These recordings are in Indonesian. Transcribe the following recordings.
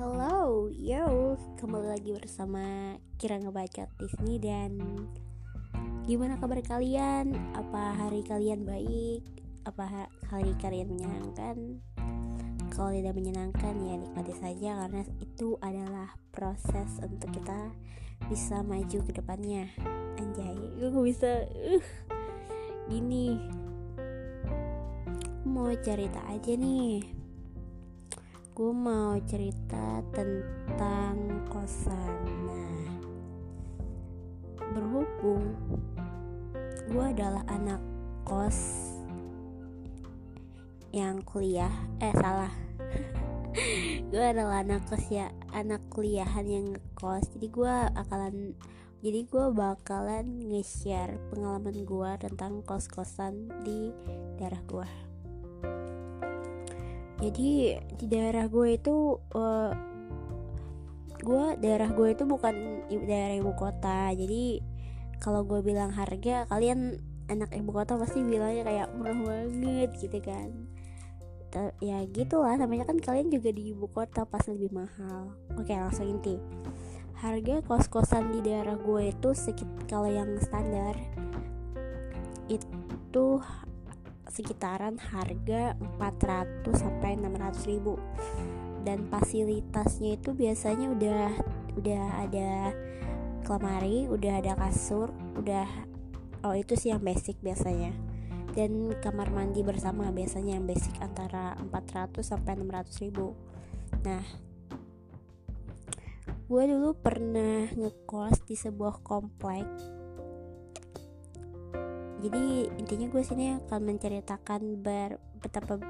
Hello, yo, kembali lagi bersama Kira Ngebacot di sini dan gimana kabar kalian? Apa hari kalian baik? Apa hari kalian menyenangkan? Kalau tidak menyenangkan ya nikmati saja karena itu adalah proses untuk kita bisa maju ke depannya. Anjay, gue bisa uh, gini mau cerita aja nih gue mau cerita tentang kosan nah berhubung gue adalah anak kos yang kuliah eh salah. Gue adalah anak kos ya anak kuliahan yang ngekos. Jadi gue akalan jadi gue bakalan nge-share pengalaman gue tentang kos-kosan di daerah gue jadi di daerah gue itu uh, gue daerah gue itu bukan daerah ibu kota. Jadi kalau gue bilang harga kalian anak ibu kota pasti bilangnya kayak murah banget gitu kan. Ya gitulah namanya kan kalian juga di ibu kota pas lebih mahal. Oke langsung inti. Harga kos-kosan di daerah gue itu sekit kalau yang standar itu sekitaran harga 400 sampai 600 ribu dan fasilitasnya itu biasanya udah udah ada lemari, udah ada kasur, udah oh itu sih yang basic biasanya. Dan kamar mandi bersama biasanya yang basic antara 400 sampai 600 ribu. Nah, gue dulu pernah ngekos di sebuah komplek jadi intinya gue sini akan menceritakan ber, betapa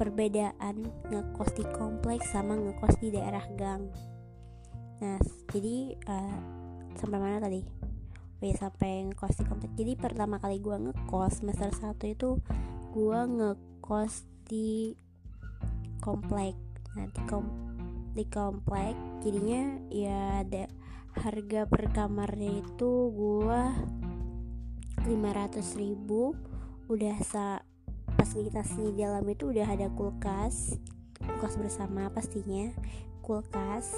perbedaan ngekos di kompleks sama ngekos di daerah gang. Nah jadi uh, sampai mana tadi? Oh ya sampai ngekos di kompleks. Jadi pertama kali gue ngekos semester 1 itu gue ngekos di komplek. Nah di, kom di komplek jadinya ya ada harga per kamarnya itu gue 500 ribu udah sa fasilitas di dalam itu udah ada kulkas kulkas bersama pastinya kulkas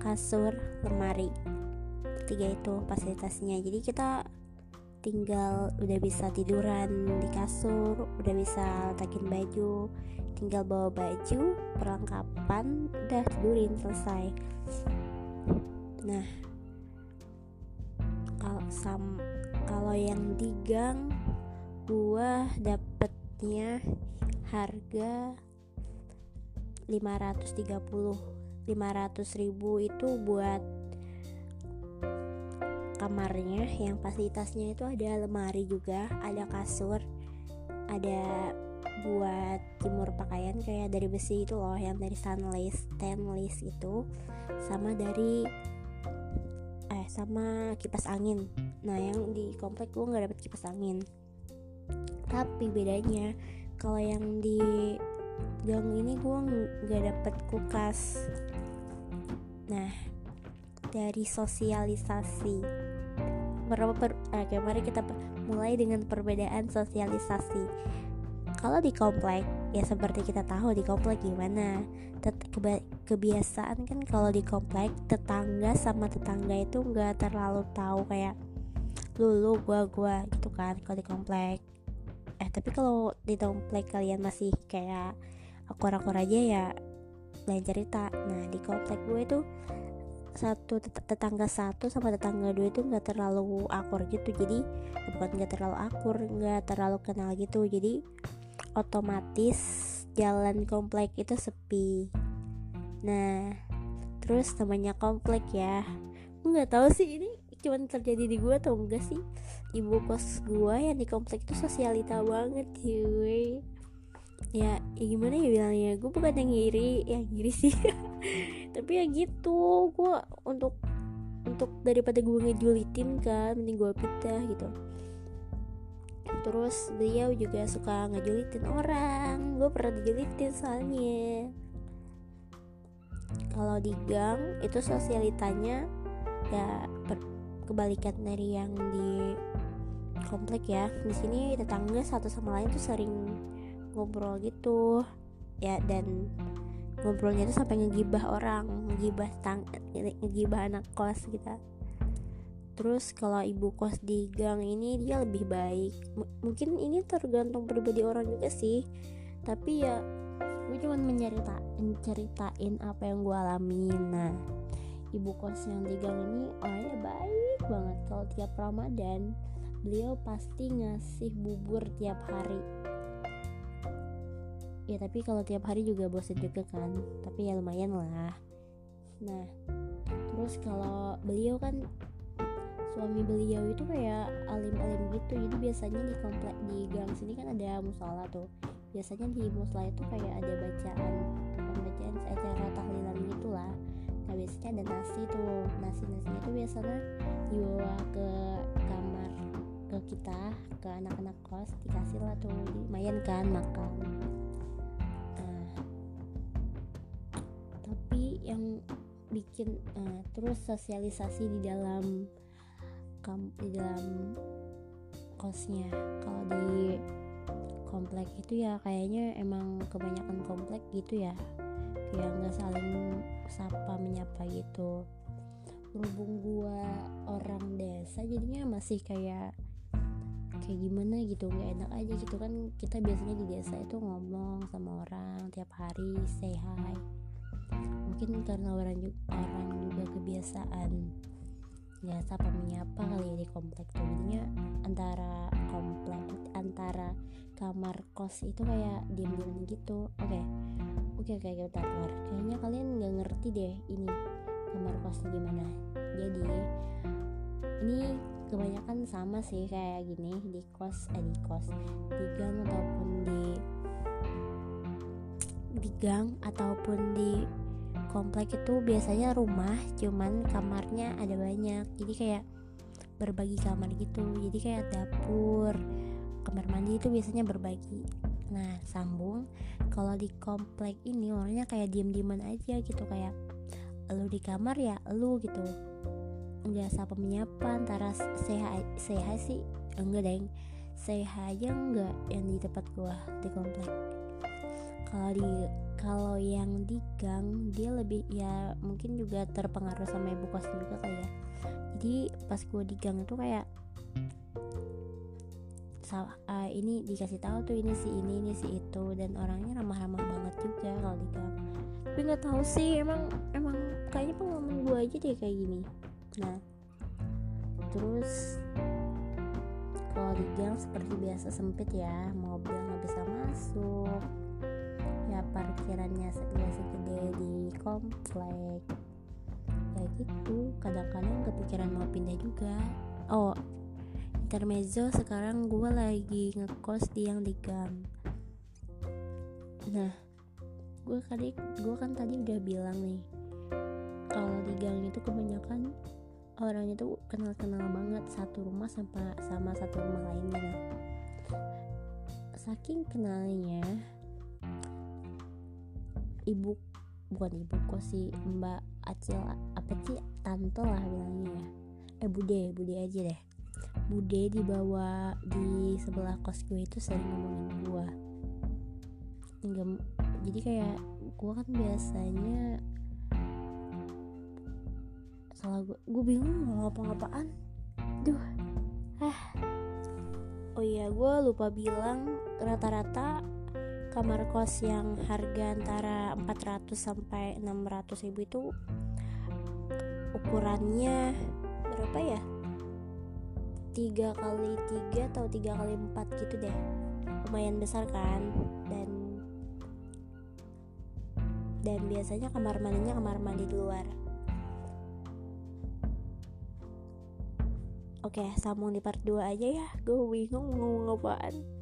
kasur lemari tiga itu fasilitasnya. Jadi kita tinggal udah bisa tiduran di kasur udah bisa letakin baju tinggal bawa baju perlengkapan udah tidurin selesai. Nah kalau sam kalau yang di gang gua dapetnya harga 530 500 ribu itu buat kamarnya. Yang fasilitasnya itu ada lemari juga ada kasur ada buat jemur pakaian kayak dari besi itu loh yang dari stainless stainless itu sama dari eh sama kipas angin. Nah yang di komplek gue nggak dapet kipas angin. Tapi bedanya kalau yang di gang ini gue nggak dapet kulkas. Nah dari sosialisasi. Berapa per, oke mari kita mulai dengan perbedaan sosialisasi kalau di komplek ya seperti kita tahu di komplek gimana? Kebiasaan kan kalau di komplek tetangga sama tetangga itu nggak terlalu tahu kayak lu lu gua gua gitu kan kalau di komplek. Eh tapi kalau di komplek kalian masih kayak akur-akur aja ya lain cerita. Nah di komplek gue itu satu tetangga satu sama tetangga dua itu nggak terlalu akur gitu. Jadi bukan nggak terlalu akur nggak terlalu kenal gitu. Jadi otomatis jalan komplek itu sepi. Nah terus namanya komplek ya. Nggak tahu sih ini cuman terjadi di gue atau enggak sih? Ibu kos gue yang di komplek itu sosialita banget cuy. Ya, ya gimana ya bilangnya? Gue bukan yang ngiri yang ngiri sih. Tapi ya gitu gue untuk untuk daripada gue ngejulitin kan mending gue pindah gitu terus beliau juga suka ngejulitin orang. Gue pernah dijulitin soalnya. Kalau di gang itu sosialitanya ya kebalikan dari yang di komplek ya. Di sini tetangga satu sama lain tuh sering ngobrol gitu. Ya dan ngobrolnya tuh sampai ngegibah orang ngegibah tang ngegibah anak kos kita terus kalau ibu kos di gang ini dia lebih baik. M mungkin ini tergantung pribadi orang juga sih. Tapi ya gue cuma menceritain menceritain apa yang gue alami nah ibu kos yang di gang ini orangnya baik banget kalau tiap ramadan. Beliau pasti ngasih bubur tiap hari. Ya tapi kalau tiap hari juga bosan juga kan. Tapi ya lumayan lah. Nah terus kalau beliau kan suami beliau itu kayak alim-alim gitu. Jadi biasanya di komplek di gang sini kan ada musola tuh. Biasanya di musola itu kayak ada bacaan pembacaan acara tahlilan gitulah. Nah biasanya ada nasi tuh. Nasi nasinya itu biasanya dibawa ke kamar ke kita ke anak-anak kos dikasih lah tuh. Lumayan kan makan yang bikin uh, terus sosialisasi di dalam kam di dalam kosnya. Kalau di komplek itu ya kayaknya emang kebanyakan komplek gitu ya. Kayak nggak saling sapa menyapa gitu. Berhubung gua orang desa jadinya masih kayak kayak gimana gitu nggak enak aja gitu kan. Kita biasanya di desa itu ngomong sama orang tiap hari say hi. Mungkin karena orang juga, orang juga kebiasaan ya sapa menyapa kali ya di komplek tuh. Jadinya antara komplek antara kamar kos itu kayak diem-diem gitu. Oke okay. oke okay, oke bentar, bentar. Kayaknya kalian nggak ngerti deh ini kamar kosnya gimana. Jadi ini kebanyakan sama sih kayak gini di kos eh di kos di gang ataupun di di gang ataupun di komplek itu biasanya rumah cuman kamarnya ada banyak. Jadi kayak berbagi kamar gitu. Jadi kayak dapur kamar mandi itu biasanya berbagi. Nah sambung kalau di komplek ini orangnya kayak diem-dieman aja gitu. Kayak lu di kamar ya lu gitu. Enggak sapa menyapa antara sehat sehat sih enggak deng. Sehat aja enggak yang di tempat gua di komplek. Kalau di kalau yang di gang dia lebih ya mungkin juga terpengaruh sama ibu kos juga kali ya. Jadi pas gue di gang itu kayak uh, ini dikasih tahu tuh ini si ini ini si itu dan orangnya ramah-ramah banget juga kalau di gang. Tapi nggak tahu sih emang emang kayaknya pengalaman gue aja deh kayak gini. Nah terus kalau di gang seperti biasa sempit ya mobil nggak bisa masuk ya parkirannya segede segede di komplek. Ya gitu. Kadang-kadang kepikiran mau pindah juga. Oh intermezzo sekarang gue lagi ngekos di yang di gang. Nah gue tadi gue kan tadi udah bilang nih kalau di gang itu kebanyakan orangnya tuh kenal-kenal banget satu rumah sama sama satu rumah lainnya. Saking kenalnya ibu bukan ibu kok si mbak Acil apa sih tante lah bilangnya ya. Eh bude bude aja deh. Bude dibawa di sebelah kos gue itu sering ngomongin gue Enggak, jadi kayak gue kan biasanya salah gue gue bingung mau ngapa-ngapaan duh ah oh iya gue lupa bilang rata-rata kamar kos yang harga antara 400 sampai 600 ribu itu ukurannya berapa ya tiga kali tiga atau tiga kali empat gitu deh lumayan besar kan dan dan biasanya kamar mandinya kamar mandi di luar Oke, sambung di part 2 aja ya. Gue bingung ngomong apaan.